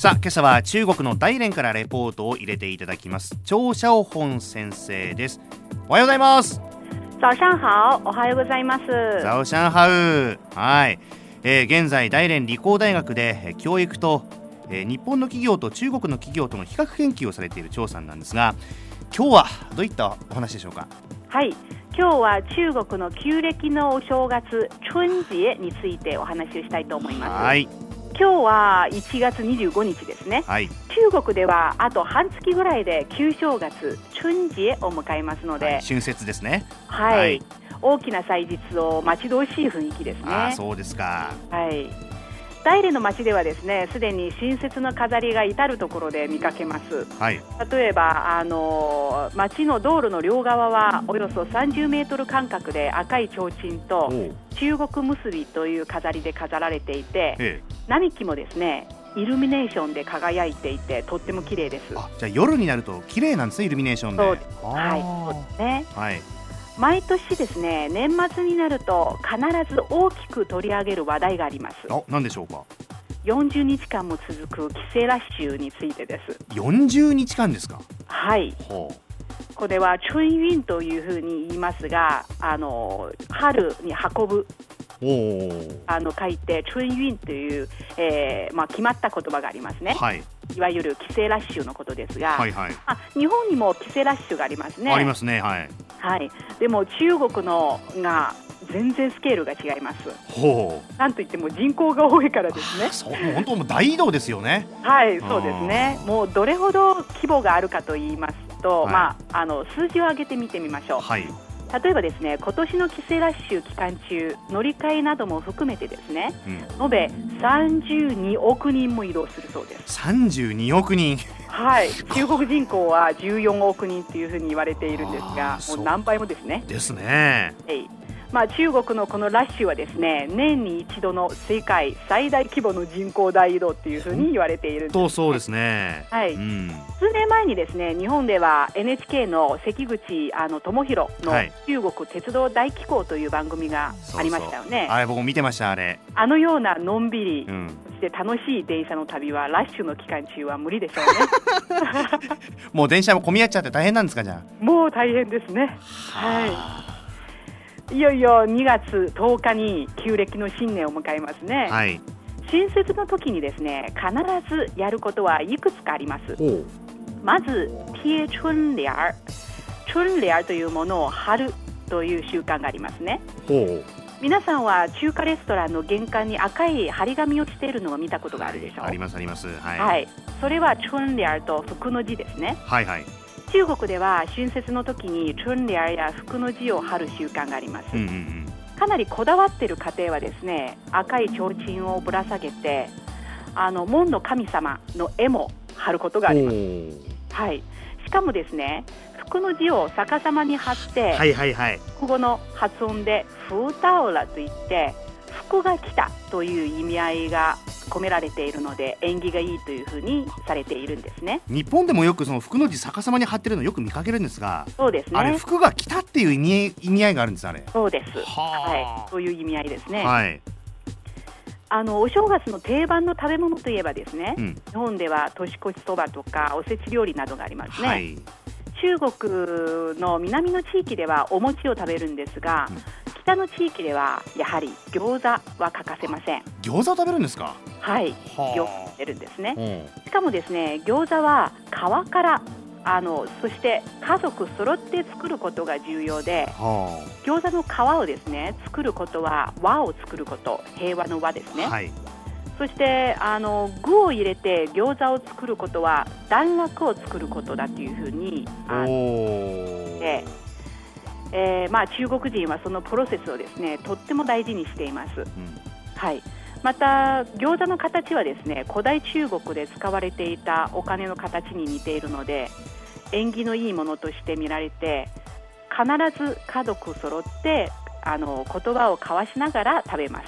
さあ今朝は中国の大連からレポートを入れていただきます。張小本先生です。おはようございます。早上好おはようございます。ザオシャンハウはい、えー、現在大連理工大学でえー教育と、えー日本の企業と中国の企業との比較研究をされている張さんなんですが今日はどういったお話でしょうか？はい。今日は中国の旧暦のお正月春節についてお話をしたいと思います。はい今日は1月25日ですね。はい。中国ではあと半月ぐらいで旧正月春節を迎えますので、はい。春節ですね。はい、はい。大きな祭日を待ち遠しい雰囲気ですね。ああそうですか。はい。大連の街ではですねすでに新節の飾りが至る所で見かけます。はい。例えばあの街の道路の両側はおよそ30メートル間隔で赤い提灯と中国結びという飾りで飾られていてええ並木もですねイルミネーションで輝いていてとっても綺麗です。あじゃあ夜になると綺麗なんですねイルミネーションでそうですあはい、ーそうですね。はい毎年ですね年末になると必ず大きく取り上げる話題があります。あ何でしょうか？40日間も続く帰省ラッシュについてです。40日間ですか？はい、ほこれは春運というふうに言いますが、あの春に運ぶあの書いて春運という、えーまあ、決まった言葉がありますね。はいいわゆる帰省ラッシュのことですが、はいはいあ日本にも帰省ラッシュがありますね。ありますねはいはい。でも中国のが全然スケールが違います。ほうなんといっても人口が多いからですね。そう本当もう大移動ですよねはい、そうですね。もうどれほど規模があるかと言いますと、はいまああの数字を上げてみてみましょう。はい例えばですね、今年の帰省ラッシュ期間中、乗り換えなども含めてですね、うん。延べ32億人も移動するそうです。32億人。はい、中国人口は14億人というふうに言われているんですあがもう何倍もですね。ですね。えいまあ、中国のこのラッシュはですね年に一度の世界最大規模の人口大移動というふうに言われているんです、とそうですね。はい。うん。数年前にですね日本では NHK の関口あの智弘のはい。中国鉄道大機構という番組がありましたよね、あれ僕見てましたあれ。あのようなのんびり、うん。そして楽しい電車の旅はラッシュの期間中は無理でしょうね。もう電車も混み合っちゃって大変なんですかじゃもう大変ですね。あはいいよいよ2月10日に旧暦の新年を迎えますね、はい。新節の時にですね必ずやることはいくつかあります。まず贴春联儿春联儿というものを貼るという習慣がありますね。皆さんは中華レストランの玄関に赤い張り紙をしているのを見たことがあるでしょう。ありますあります。はい。はい、それは春联儿と福の字ですね。はいはい中国では春節の時に春联儿や福の字を貼る習慣があります、うんうんうん。かなりこだわっている家庭はですね赤い提灯をぶら下げてあの門の神様の絵も貼ることがあります、はい、しかもですね福の字を逆さまに貼って、はいはいはい。国語の発音で「フータオラ」といって福が来たという意味合いが込められているので縁起がいいというふうにされているんですね。日本でもよくその福の字逆さまに貼ってるのよく見かけるんですがそうですあれね。福が来たっていう意味意味合いがあるんですあれそうです。はあはい、そういう意味合いですね。はいあのお正月の定番の食べ物といえばですね、うん日本では年越しそばとかおせち料理などがありますね。はい中国の南の地域ではお餅を食べるんですが、うん北の地域ではやはり餃子は欠かせません。餃子を食べるんですか？はい、は餃子を食べるんですね。うん。しかもですね、餃子は皮からあのそして家族揃って作ることが重要で、は餃子の皮をですね作ることは和を作ること、平和の和ですね。あはい。そしてあの具を入れて餃子を作ることは段落を作ることだというふうにあおって、えーまあ、中国人はそのプロセスをですねとっても大事にしています。うんはいまた餃子の形はですね古代中国で使われていたお金の形に似ているので縁起のいいものとして見られて必ず家族揃ってあの言葉を交わしながら食べます。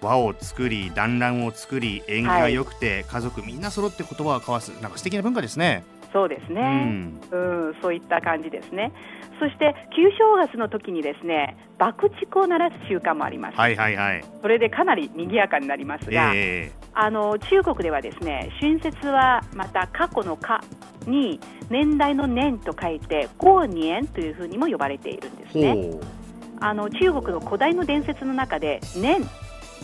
輪を作り団らんを作り縁起が良くて、家族みんな揃って言葉を交わすなんか素敵な文化ですね。そうですね、うんうん、そういった感じですね。そして旧正月の時にですね爆竹を鳴らす習慣もあります。はいはいはい。それでかなり賑やかになりますが、えあの中国ではですね春節はまた過去の「か」に年代の「年」と書いて「過年」というふうにも呼ばれているんですね。あの中国の古代の伝説の中で「年」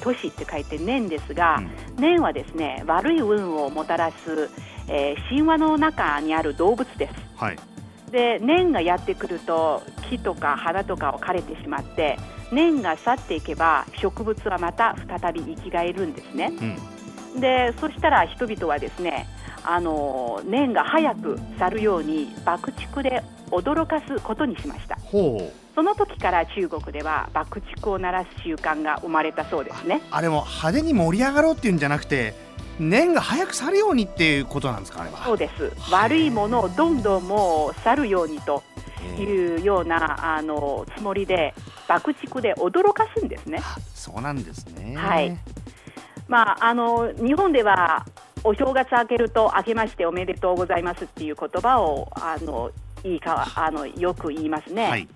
年って書いて年ですが、うん、年はですね悪い運をもたらす、えー、神話の中にある動物です。はい、で年がやってくると木とか花とかを枯れてしまって年が去っていけば植物はまた再び生き返るんですね。うん、でそしたら人々はですねあの年が早く去るように爆竹で驚かすことにしました。ほうその時から中国では爆竹を鳴らす習慣が生まれたそうですねあれも派手に盛り上がろうっていうんじゃなくて年が早く去るようにっていうことなんですかあれは。そうです。悪いものをどんどんもう去るようにというようなあのつもりで爆竹で驚かすんですね。そうなんですね。はい。まああの日本ではお正月明けると明けましておめでとうございますっていう言葉をあのいいかあのよく言いますね、はい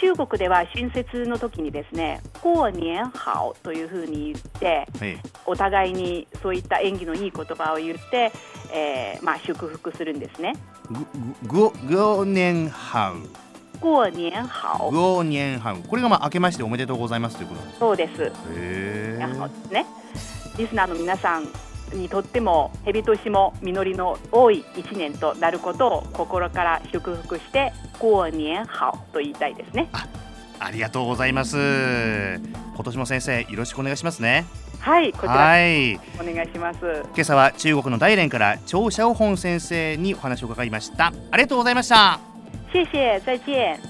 中国では春節の時にですね「過年好」というふうに言って、はい、お互いにそういった縁起のいい言葉を言って、えーまあ、祝福するんですね。ごご年好過年好過年好これがまあ明けましておめでとうございますということなんですそうです。へね。リスナーの皆さんにとっても蛇年も実りの多い一年となることを心から祝福して過年好と言いたいですね。ありがとうございます。今年も先生よろしくお願いしますね。はいこちらはい。お願いします。今朝は中国の大連から張小本先生にお話を伺いましたありがとうございました谢谢再见